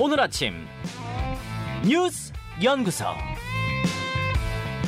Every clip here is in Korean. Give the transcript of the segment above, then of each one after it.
오늘 아침 뉴스 연구소.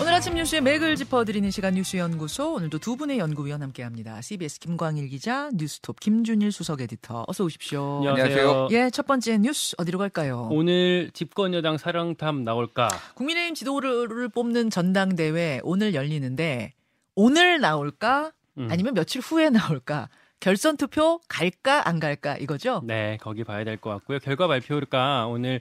오늘 아침 뉴스의 맥을 짚어드리는 시간 뉴스 연구소 오늘도 두 분의 연구위원 함께합니다. CBS 김광일 기자, 뉴스톱 김준일 수석 에디터 어서 오십시오. 안녕하세요. 예, 첫 번째 뉴스 어디로 갈까요? 오늘 집권 여당 사령탑 나올까? 국민의힘 지도를 뽑는 전당대회 오늘 열리는데 오늘 나올까 음. 아니면 며칠 후에 나올까? 결선 투표 갈까 안 갈까 이거죠? 네, 거기 봐야 될 것 같고요. 결과 발표가 오늘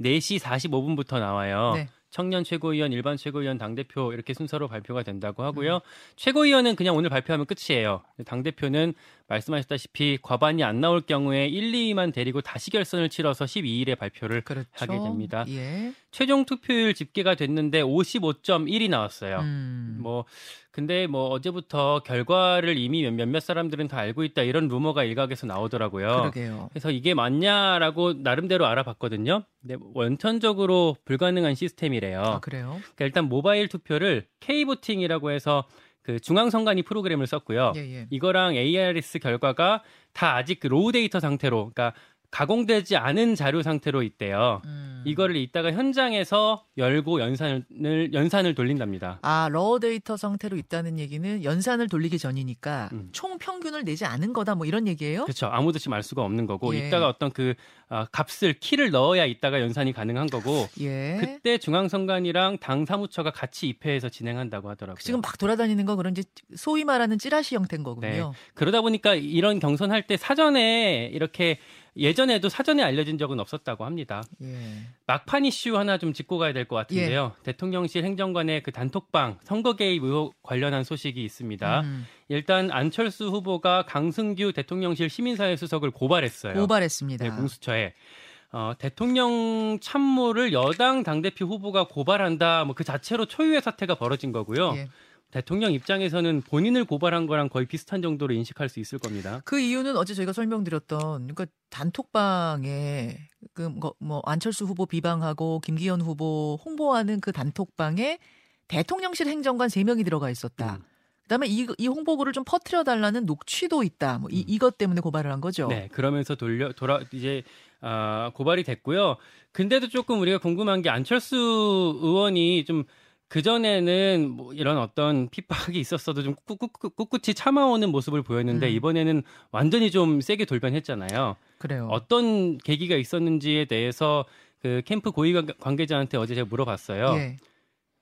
4시 45분부터 나와요. 네. 청년 최고위원, 일반 최고위원, 당대표 이렇게 순서로 발표가 된다고 하고요. 음. 최고위원은 그냥 오늘 발표하면 끝이에요. 당대표는 말씀하셨다시피 과반이 안 나올 경우에 1, 2위만 데리고 다시 결선을 치러서 12일에 발표를 그렇죠. 하게 됩니다. 예. 최종 투표율 집계가 됐는데 55.1이 나왔어요. 음. 뭐 근데 뭐 어제부터 결과를 이미 몇- 몇몇 사람들은 다 알고 있다 이런 루머가 일각에서 나오더라고요. 그러게요. 그래서 이게 맞냐라고 나름대로 알아봤거든요. 근데 원천적으로 불가능한 시스템이래요. 아, 그래요? 그러니까 일단 모바일 투표를 K-voting이라고 해서 그 중앙선관위 프로그램을 썼고요. 예, 예. 이거랑 ARS 결과가 다 아직 그 raw data 상태로, 그러니까 가공되지 않은 자료 상태로 있대요. 음. 이거를 이따가 현장에서 열고 연산을 연산을 돌린답니다. 아, 러어 데이터 상태로 있다는 얘기는 연산을 돌리기 전이니까 음. 총 평균을 내지 않은 거다 뭐 이런 얘기예요? 그렇죠. 아무도 지금 알 수가 없는 거고 예. 이따가 어떤 그 아, 값을 키를 넣어야 이따가 연산이 가능한 거고 예. 그때 중앙선관위랑 당 사무처가 같이 입회해서 진행한다고 하더라고요. 지금 막 돌아다니는 거 그런 이제 소위 말하는 찌라시 형태인 거군요. 네. 그러다 보니까 이런 경선할 때 사전에 이렇게 예전에도 사전에 알려진 적은 없었다고 합니다. 예. 막판 이슈 하나 좀 짚고 가야 될 것 같은데요. 예. 대통령실 행정관의 그 단톡방 선거 개입 의혹 관련한 소식이 있습니다. 음, 일단 안철수 후보가 강승규 대통령실 시민사회 수석을 고발했어요. 고발했습니다. 네, 공수처에 어, 대통령 참모를 여당 당대표 후보가 고발한다. 뭐 그 자체로 초유의 사태가 벌어진 거고요. 예. 대통령 입장에서는 본인을 고발한 거랑 거의 비슷한 정도로 인식할 수 있을 겁니다. 그 이유는 어제 저희가 설명드렸던 그러니까 단톡방에 그뭐 안철수 후보 비방하고 김기현 후보 홍보하는 그 단톡방에 대통령실 행정관 3명이 들어가 있었다. 음. 그다음에 이, 이 홍보글을 좀 퍼뜨려 달라는 녹취도 있다. 뭐 이, 이것 때문에 고발을 한 거죠. 음. 네, 그러면서 돌려 돌아 이제 아, 고발이 됐고요. 근데도 조금 우리가 궁금한 게 안철수 의원이 좀 그전에는 뭐 이런 어떤 핍박이 있었어도 좀 꿋꿋, 꿋꿋이 참아오는 모습을 보였는데 음. 이번에는 완전히 좀 세게 돌변했잖아요. 그래요. 어떤 계기가 있었는지에 대해서 그 캠프 고위 관- 관계자한테 어제 제가 물어봤어요. 예.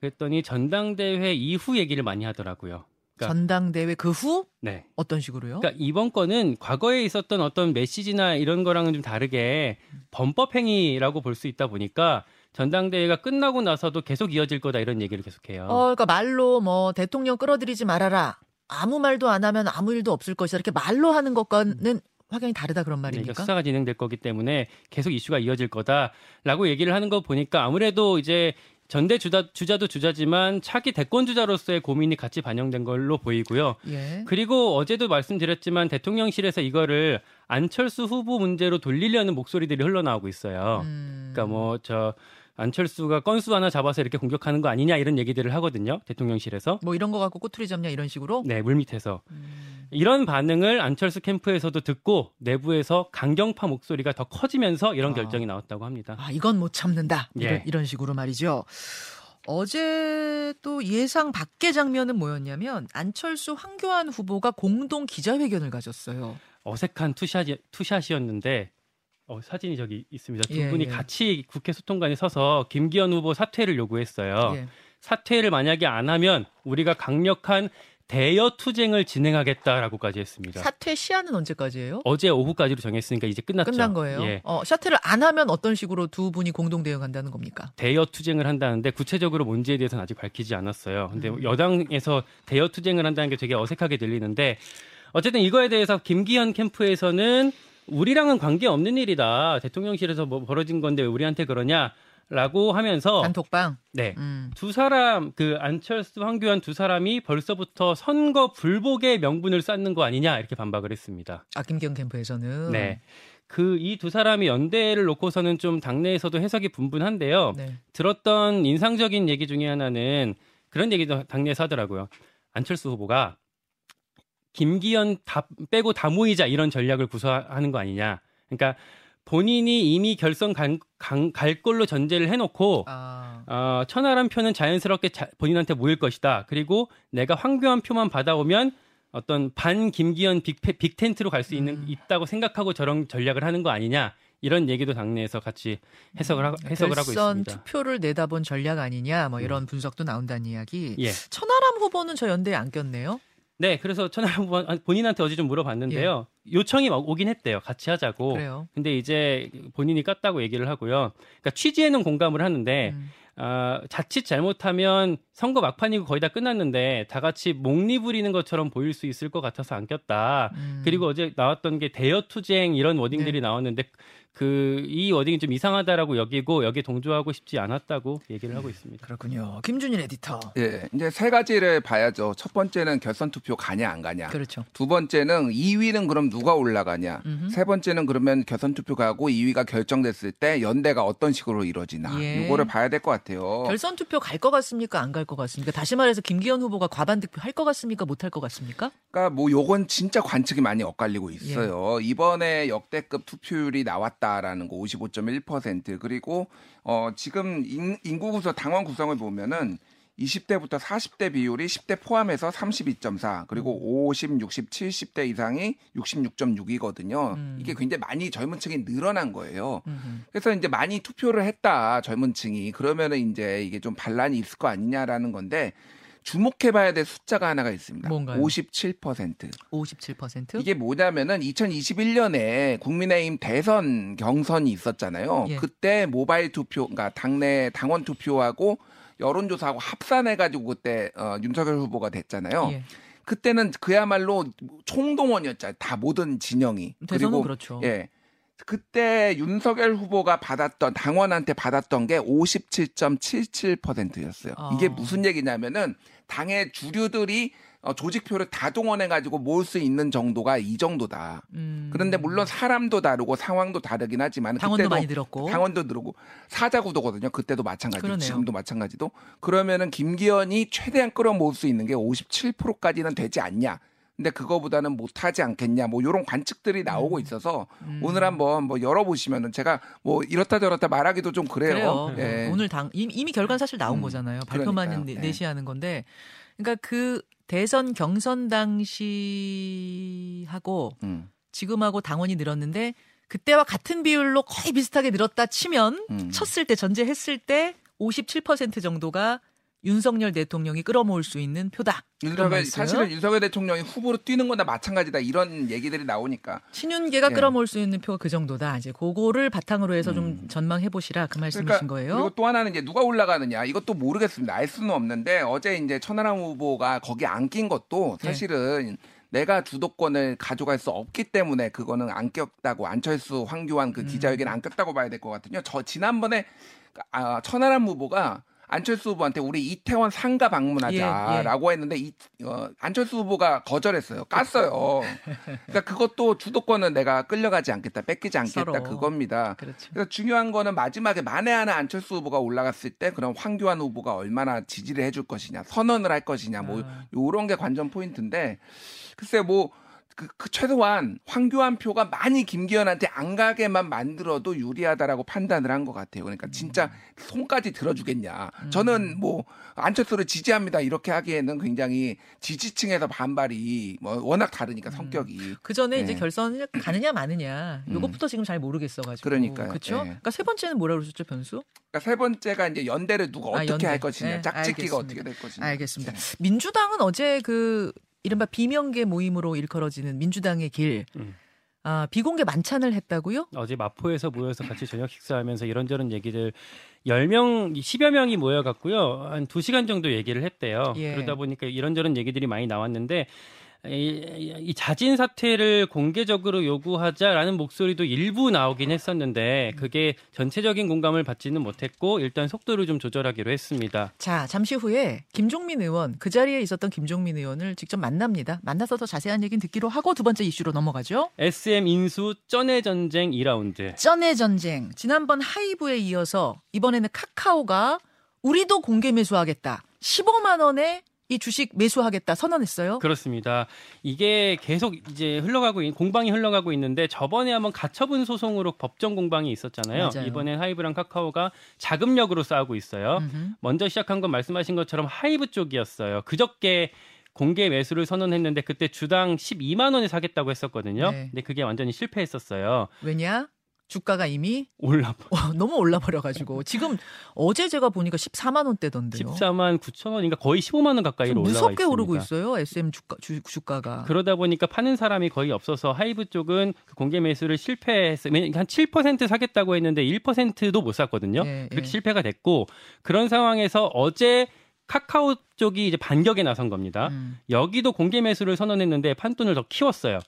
그랬더니 전당대회 이후 얘기를 많이 하더라고요. 그러니까- 전당대회 그 후 네. 어떤 식으로요? 그러니까 이번 건은 과거에 있었던 어떤 메시지나 이런 거랑은 좀 다르게 범법 행위라고 볼 수 있다 보니까 전당대회가 끝나고 나서도 계속 이어질 거다 이런 얘기를 계속해요. 어, 그러니까 말로 뭐 대통령 끌어들이지 말아라. 아무 말도 안 하면 아무 일도 없을 것이다. 이렇게 말로 하는 것과는 확연히 다르다 그런 그러니까 말입니까? 수사가 진행될 거기 때문에 계속 이슈가 이어질 거다라고 얘기를 하는 거 보니까 아무래도 이제 전대 주자, 주자도 주자지만 차기 대권 주자로서의 고민이 같이 반영된 걸로 보이고요. 예. 그리고 어제도 말씀드렸지만 대통령실에서 이거를 안철수 후보 문제로 돌리려는 목소리들이 흘러나오고 있어요. 음. 그러니까 뭐 저 안철수가 건수 하나 잡아서 이렇게 공격하는 거 아니냐 이런 얘기들을 하거든요. 대통령실에서. 뭐 이런 거 갖고 꼬투리 잡냐 이런 식으로? 네, 물밑에서. 음. 이런 반응을 안철수 캠프에서도 듣고 내부에서 강경파 목소리가 더 커지면서 이런 아. 결정이 나왔다고 합니다. 아, 이건 못 참는다. 이런, 예. 이런 식으로 말이죠. 어제 또 예상 밖의 장면은 뭐였냐면 안철수 황교안 후보가 공동 기자회견을 가졌어요. 어색한 two shot two shot이었는데 어, 사진이 저기 있습니다. 두 예, 분이 예. 같이 국회 소통관에 서서 김기현 후보 사퇴를 요구했어요. 예. 사퇴를 만약에 안 하면 우리가 강력한 대여 투쟁을 진행하겠다라고까지 했습니다. 사퇴 시한은 언제까지예요? 어제 오후까지로 정했으니까 이제 끝났죠. 끝난 거예요. 예. 어, 사퇴를 안 하면 어떤 식으로 두 분이 공동 대응한다는 겁니까? 대여 투쟁을 한다는데 구체적으로 뭔지에 대해서는 아직 밝히지 않았어요. 근데 음. 여당에서 대여 투쟁을 한다는 게 되게 어색하게 들리는데 어쨌든 이거에 대해서 김기현 캠프에서는 우리랑은 관계 없는 일이다. 대통령실에서 뭐 벌어진 건데 왜 우리한테 그러냐 라고 하면서 단톡방. 네. 음. 두 사람 그 안철수 황교안 두 사람이 벌써부터 선거 불복의 명분을 쌓는 거 아니냐 이렇게 반박을 했습니다. 아 김기현 캠프에서는 네. 그 이 두 사람이 연대를 놓고서는 좀 당내에서도 해석이 분분한데요. 네. 들었던 인상적인 얘기 중에 하나는 그런 얘기도 당내에서 하더라고요. 안철수 후보가 김기현 다 빼고 다 모이자 이런 전략을 구사하는 거 아니냐. 그러니까 본인이 이미 결선 갈, 갈, 갈 걸로 전제를 해놓고 아. 어, 천하람 표는 자연스럽게 자, 본인한테 모일 것이다. 그리고 내가 황교안 표만 받아오면 어떤 반 김기현 빅, 빅 텐트로 갈 수 있는 음. 있다고 생각하고 저런 전략을 하는 거 아니냐 이런 얘기도 당내에서 같이 해석을 하, 해석을 하고 결선 있습니다. 투표를 내다본 전략 아니냐 뭐 이런 음. 분석도 나온다는 이야기. 예. 천하람 후보는 저 연대에 안 꼈네요. 네, 그래서 천하람 후보 본인한테 어제 좀 물어봤는데요. 요청이 막 오긴 했대요. 같이 하자고. 예. 그래요. 근데 이제 본인이 깠다고 얘기를 하고요. 그러니까 취지에는 공감을 하는데 음. 아, 자칫 잘못하면 선거 막판이고 거의 다 끝났는데 다 같이 목리 부리는 것처럼 보일 수 있을 것 같아서 안 꼈다. 음. 그리고 어제 나왔던 게 대여 투쟁 이런 워딩들이 네. 나왔는데 그 이 워딩이 좀 이상하다라고 여기고 여기에 동조하고 싶지 않았다고 얘기를 하고 있습니다. 그렇군요. 김준일 에디터. 예, 이제 세 가지를 봐야죠. 첫 번째는 결선 투표 가냐 안 가냐. 그렇죠. 두 번째는 2위는 그럼 누가 올라가냐. 음흠. 세 번째는 그러면 결선 투표 가고 2위가 결정됐을 때 연대가 어떤 식으로 이루어지나. 예. 이거를 봐야 될 것 같아요. 결선 투표 갈 것 같습니까? 안 갈 것 같습니까? 다시 말해서 김기현 후보가 과반 득표 할 것 같습니까? 못 할 것 같습니까? 그러니까 뭐 요건 진짜 관측이 많이 엇갈리고 있어요. 예. 이번에 역대급 투표율이 나왔다라는 거 55.1% 그리고 어 지금 인, 인구 구성 당원 구성을 보면은 20대부터 40대 비율이 10대 포함해서 32.4 그리고 50, 60, 70대 이상이 66.6이거든요. 음. 이게 굉장히 많이 젊은 층이 늘어난 거예요. 음흠. 그래서 이제 많이 투표를 했다 젊은 층이 그러면은 이제 이게 좀 반란이 있을 거 아니냐라는 건데 주목해봐야 될 숫자가 하나가 있습니다. 뭔가요? 57%. 57%? 이게 뭐냐면은 2021년에 국민의힘 대선 경선이 있었잖아요. 예. 그때 모바일 투표, 그러니까 당내 당원 투표하고 여론조사하고 합산해가지고 그때 어, 윤석열 후보가 됐잖아요. 예. 그때는 그야말로 총동원이었잖아요. 다 모든 진영이. 그리고 그렇죠. 예. 그때 윤석열 후보가 받았던 당원한테 받았던 게 57.77%였어요. 아. 이게 무슨 얘기냐면은 당의 주류들이 어, 조직표를 다 동원해 가지고 모을 수 있는 정도가 이 정도다. 음. 그런데 물론 사람도 다르고 상황도 다르긴 하지만 당원도 그때도 많이 늘었고. 당원도 늘고 사자구도거든요. 그때도 마찬가지. 그러네요. 지금도 마찬가지도. 그러면은 김기현이 최대한 끌어모을 수 있는 게 57%까지는 되지 않냐. 근데 그거보다는 못하지 않겠냐. 뭐 이런 관측들이 나오고 있어서 음. 오늘 한번 뭐 열어보시면은 제가 뭐 이렇다 저렇다 말하기도 좀 그래요. 그래요. 예. 오늘 당 이미, 결과는 사실 나온 음, 거잖아요. 발표만 그러니까요. 네. 내시하는 건데, 그러니까 그 대선 경선 당시하고 음, 지금하고 당원이 늘었는데 그때와 같은 비율로 거의 비슷하게 늘었다 치면 음. 쳤을 때 전제했을 때 57% 정도가 윤석열 대통령이 끌어모을 수 있는 표다. 윤석열 말씀. 사실은 윤석열 대통령이 후보로 뛰는 거나 마찬가지다 이런 얘기들이 나오니까 친윤계가 예. 끌어모을 수 있는 표가 그 정도다. 이제 그거를 바탕으로 해서 좀 전망해 보시라 그 말씀이신 거예요. 음. 그리고 또 하나는 이제 누가 올라가느냐 이것도 모르겠습니다. 알 수는 없는데 어제 이제 천하람 후보가 거기 안 낀 것도 예. 사실은 내가 주도권을 가져갈 수 없기 때문에 그거는 안 꼈다고 안철수 황교안 그 음. 기자회견 안 꼈다고 봐야 될 것 같거든요. 저 지난번에 아, 천하람 후보가 안철수 후보한테 우리 이태원 상가 예, 방문하자라고 했는데 이, 어, 안철수 후보가 거절했어요. 깠어요. 그러니까 그것도 주도권은 내가 끌려가지 않겠다, 뺏기지 않겠다 서로. 그겁니다. 그렇죠. 그래서 중요한 거는 마지막에 만에 하나 안철수 후보가 올라갔을 때 그럼 황교안 후보가 얼마나 지지를 해줄 것이냐, 선언을 할 것이냐, 뭐 아. 요런 게 관전 포인트인데 글쎄 뭐. 그, 그 최소한 황교안 표가 많이 김기현한테 안 가게만 만들어도 유리하다라고 판단을 한 것 같아요. 그러니까 진짜 손까지 들어주겠냐. 저는 뭐 안철수를 지지합니다 이렇게 하기에는 굉장히 지지층에서 반발이 뭐 워낙 다르니까 성격이. 그 전에 이제 네. 결선을 가느냐 마느냐 음. 요것부터 지금 잘 모르겠어가지고 그러니까요. 그렇죠. 예. 그러니까 세 번째는 뭐라 그러셨죠 변수? 그러니까 세 번째가 이제 연대를 누가 아, 어떻게 연대. 할 것이냐, 네, 짝짓기가 알겠습니다. 어떻게 될 것이냐. 알겠습니다. 네. 민주당은 어제 그 이른바 비명계 모임으로 일컬어지는 민주당의 길 음. 아, 비공개 만찬을 했다고요? 어제 마포에서 모여서 같이 저녁 식사하면서 이런저런 얘기들 10명, 10여 명이 모여갖고요. 한 2시간 정도 얘기를 했대요. 예. 그러다 보니까 이런저런 얘기들이 많이 나왔는데 이, 이 자진 사퇴를 공개적으로 요구하자라는 목소리도 일부 나오긴 했었는데 그게 전체적인 공감을 받지는 못했고 일단 속도를 좀 조절하기로 했습니다. 자, 잠시 후에 김종민 의원 그 자리에 있었던 김종민 의원을 직접 만납니다. 만나서 더 자세한 얘기는 듣기로 하고 두 번째 이슈로 넘어가죠. SM 인수 쩐의 전쟁 2라운드. 쩐의 전쟁. 지난번 하이브에 이어서 이번에는 카카오가 우리도 공개 매수하겠다. 15만 원에 이 주식 매수하겠다 선언했어요. 그렇습니다. 이게 계속 이제 흘러가고 있, 공방이 흘러가고 있는데 저번에 한번 가처분 소송으로 법정 공방이 있었잖아요. 맞아요. 이번엔 하이브랑 카카오가 자금력으로 싸우고 있어요. 음흠. 먼저 시작한 건 말씀하신 것처럼 하이브 쪽이었어요. 그저께 공개 매수를 선언했는데 그때 주당 12만 원에 사겠다고 했었거든요. 네. 근데 그게 완전히 실패했었어요. 왜냐? 주가가 이미 올라 어, 너무 올라 버려 가지고 지금 어제 제가 보니까 14만 원대던데요. 14만 9천 원인가 거의 15만 원 가까이로 올라가 무섭게 있습니다. 오르고 있어요. SM 주가 주, 주가가. 그러다 보니까 파는 사람이 거의 없어서 하이브 쪽은 그 공개 매수를 실패했어요. 왜냐면 한7% 사겠다고 했는데 1%도 못 샀거든요. 예, 그렇게 예. 실패가 됐고 그런 상황에서 어제 카카오 쪽이 이제 반격에 나선 겁니다. 음. 여기도 공개 매수를 선언했는데 판돈을 더 키웠어요.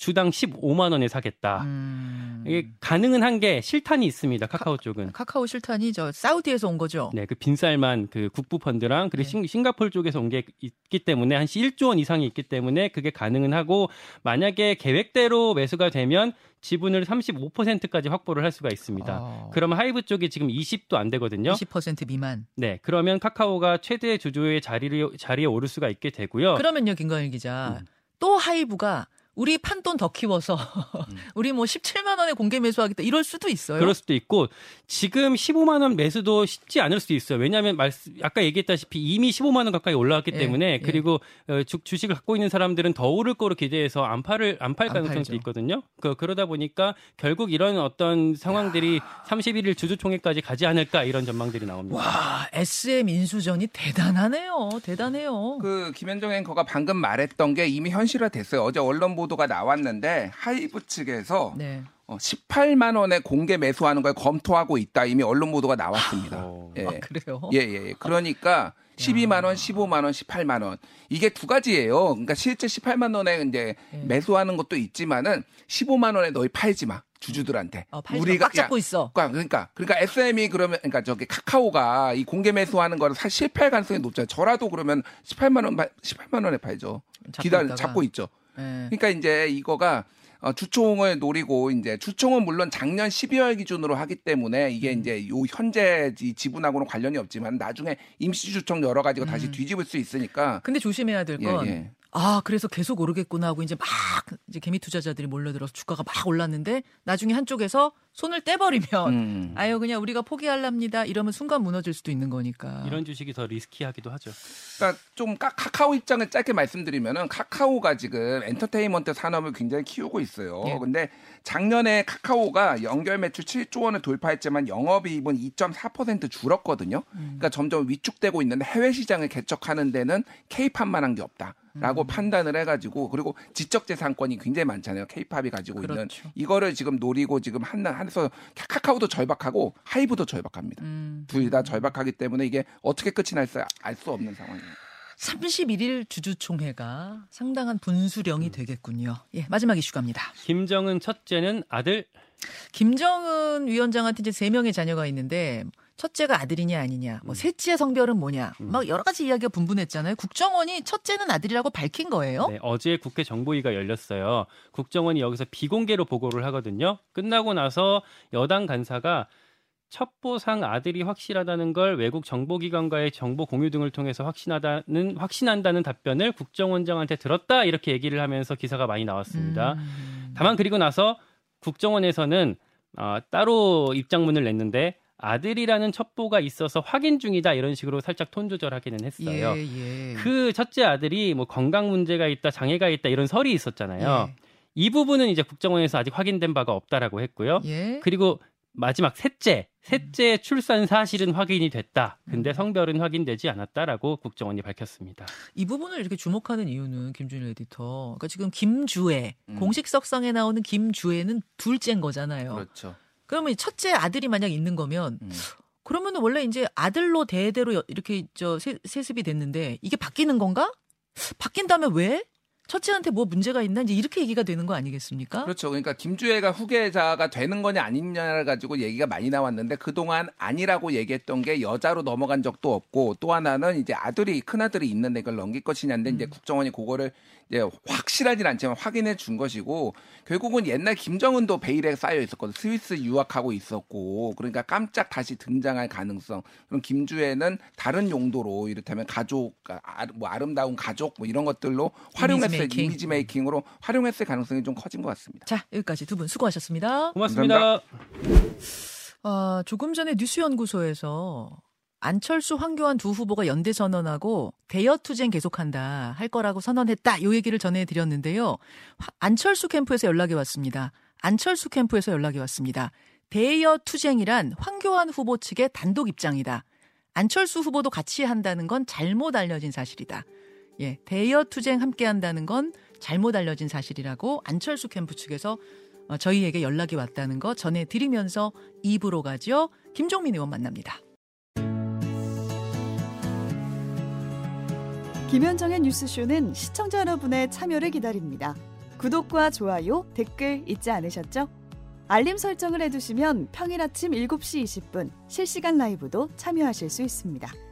주당 15만 원에 사겠다. 음. 이게 가능은 한 게 실탄이 있습니다. 카카오 쪽은. 카카오 실탄이 저 사우디에서 온 거죠. 네, 그 빈 살만 그 국부 펀드랑 그리고 네. 싱, 싱가포르 쪽에서 온 게 있기 때문에 한 1조 원 이상이 있기 때문에 그게 가능은 하고 만약에 계획대로 매수가 되면 지분을 35%까지 확보를 할 수가 있습니다. 어, 그러면 하이브 쪽이 지금 20도 안 되거든요. 20% 미만. 네, 그러면 카카오가 최대 주주의 자리를 자리에 오를 수가 있게 되고요. 그러면요, 김광일 기자. 음. 또 하이브가 우리 판돈 더 키워서 우리 뭐 17만 원에 공개 매수하겠다 이럴 수도 있어요. 그럴 수도 있고 지금 15만 원 매수도 쉽지 않을 수도 있어요. 왜냐하면 말씀 아까 얘기했다시피 이미 15만 원 가까이 올라왔기 예, 때문에 예. 그리고 어, 주, 주식을 갖고 있는 사람들은 더 오를 거로 기대해서 안 팔을 안팔안 가능성도 팔죠. 있거든요. 그, 그러다 보니까 결국 이런 어떤 상황들이 31일 주주총회까지 가지 않을까 이런 전망들이 나옵니다. 와, SM 인수전이 대단하네요. 대단해요. 그 김현정 앵커가 방금 말했던 게 이미 현실화됐어요. 어제 언론 보도가 나왔는데 하이브 측에서 네. 어, 18만 원에 공개 매수하는 걸 검토하고 있다. 이미 언론 보도가 나왔습니다. 어. 예. 아, 그래요? 예, 예, 예. 그러니까 12만 원, 15만 원, 18만 원. 이게 두 가지예요. 그러니까 실제 18만 원에 이제 예. 매수하는 것도 있지만은 15만 원에 너희 팔지 마. 주주들한테. 어, 팔꽉 잡고 있어. 그러니까 그러니까 그러니까 SM이 그러면 그러니까 저기 카카오가 이 공개 매수하는 거를 사실 실패할 가능성이 높잖아요. 저라도 그러면 18만 원 18만 원에 팔죠. 있다가. 잡고 있죠. 예. 그러니까 이제 이거가 어, 주총을 노리고 이제 주총은 물론 작년 12월 기준으로 하기 때문에 이게 음. 이제 요 현재 이 지분하고는 관련이 없지만 나중에 임시 주총 여러 가지가 다시 음. 뒤집을 수 있으니까 근데 조심해야 될 예, 건 예. 아, 그래서 계속 오르겠구나 하고 이제 막 이제 개미 투자자들이 몰려들어서 주가가 막 올랐는데 나중에 한쪽에서 손을 떼버리면 음. 아유 그냥 우리가 포기할랍니다 이러면 순간 무너질 수도 있는 거니까. 이런 주식이 더 리스키하기도 하죠. 그러니까 좀 카- 카카오 입장을 짧게 말씀드리면은 카카오가 지금 엔터테인먼트 산업을 굉장히 키우고 있어요. 예. 근데 작년에 카카오가 연결 매출 7조 원을 돌파했지만 영업이익은 2.4% 줄었거든요. 그러니까 점점 위축되고 있는데 해외 시장을 개척하는 데는 K-팝만 한 게 없다 라고 판단을 해가지고 그리고 지적 재산권이 굉장히 많잖아요. K-팝이 가지고 있는 그렇죠. 이거를 지금 노리고 지금 한나 한에서 카카오도 절박하고 하이브도 절박합니다. 음. 둘다 절박하기 때문에 이게 어떻게 끝이 날지 알수 없는 상황입니다. 31일 주주총회가 상당한 분수령이 되겠군요. 예, 마지막 이슈갑니다. 김정은 첫째는 아들 김정은 위원장한테 이제 세 명의 자녀가 있는데 첫째가 아들이냐 아니냐, 뭐 셋째 성별은 뭐냐, 막 여러 가지 이야기가 분분했잖아요. 국정원이 첫째는 아들이라고 밝힌 거예요. 네, 어제 국회 정보위가 열렸어요. 국정원이 여기서 비공개로 보고를 하거든요. 끝나고 나서 여당 간사가 첩보상 아들이 확실하다는 걸 외국 정보기관과의 정보 공유 등을 통해서 확신하다는 확신한다는 답변을 국정원장한테 들었다 이렇게 얘기를 하면서 기사가 많이 나왔습니다. 음. 다만 그리고 나서 국정원에서는 어, 따로 입장문을 냈는데 아들이라는 첩보가 있어서 확인 중이다 이런 식으로 살짝 톤 조절하기는 했어요. 예, 예. 그 첫째 아들이 뭐 건강 문제가 있다, 장애가 있다 이런 설이 있었잖아요. 예. 이 부분은 이제 국정원에서 아직 확인된 바가 없다라고 했고요. 예. 그리고 마지막 셋째, 셋째 출산 사실은 확인이 됐다. 음. 근데 성별은 확인되지 않았다라고 국정원이 밝혔습니다. 이 부분을 이렇게 주목하는 이유는 김준일 에디터. 그러니까 지금 김주애 음. 공식 석상에 나오는 김주애는 둘째인 거잖아요. 그렇죠. 그러면 이 첫째 아들이 만약 있는 거면 음. 그러면 은 원래 이제 아들로 대대로 여- 이렇게 저 세, 세습이 됐는데 이게 바뀌는 건가? 바뀐다면 왜? 첫째한테 뭐 문제가 있나 이제 이렇게 얘기가 되는 거 아니겠습니까? 그렇죠. 그러니까 김주혜가 후계자가 되는 거냐 아니냐를 가지고 얘기가 많이 나왔는데 그동안 아니라고 얘기했던 게 여자로 넘어간 적도 없고 또 하나는 이제 아들이 큰 아들이 있는데 이걸 넘길 것이냐인데 이제 음. 국정원이 그거를 이제 확실하진 않지만 확인해 준 것이고 결국은 옛날 김정은도 베일에 쌓여 있었거든. 스위스 유학하고 있었고 그러니까 깜짝 다시 등장할 가능성. 그럼 김주혜는 다른 용도로 이를테면 가족, 아, 뭐 아름다운 가족 뭐 이런 것들로 활용했을 메이킹. 이미지 메이킹으로 활용했을 가능성이 좀 커진 것 같습니다. 자 여기까지 두 분 수고하셨습니다. 고맙습니다. 아, 조금 전에 뉴스연구소에서 안철수, 황교안 두 후보가 연대 선언하고 대여 투쟁 계속한다 할 거라고 선언했다. 요 얘기를 전해드렸는데요. 화- 안철수 캠프에서 연락이 왔습니다. 안철수 캠프에서 연락이 왔습니다. 대여 투쟁이란 황교안 후보 측의 단독 입장이다. 안철수 후보도 같이 한다는 건 잘못 알려진 사실이다. 예, 대여 투쟁 함께 한다는 건 잘못 알려진 사실이라고 안철수 캠프 측에서 어, 저희에게 연락이 왔다는 거 전해드리면서 2부로 가죠. 김종민 의원 만납니다. 김현정의 뉴스쇼는 시청자 여러분의 참여를 기다립니다. 구독과 좋아요, 댓글 잊지 않으셨죠? 알림 설정을 해두시면 평일 아침 7시 20분 실시간 라이브도 참여하실 수 있습니다.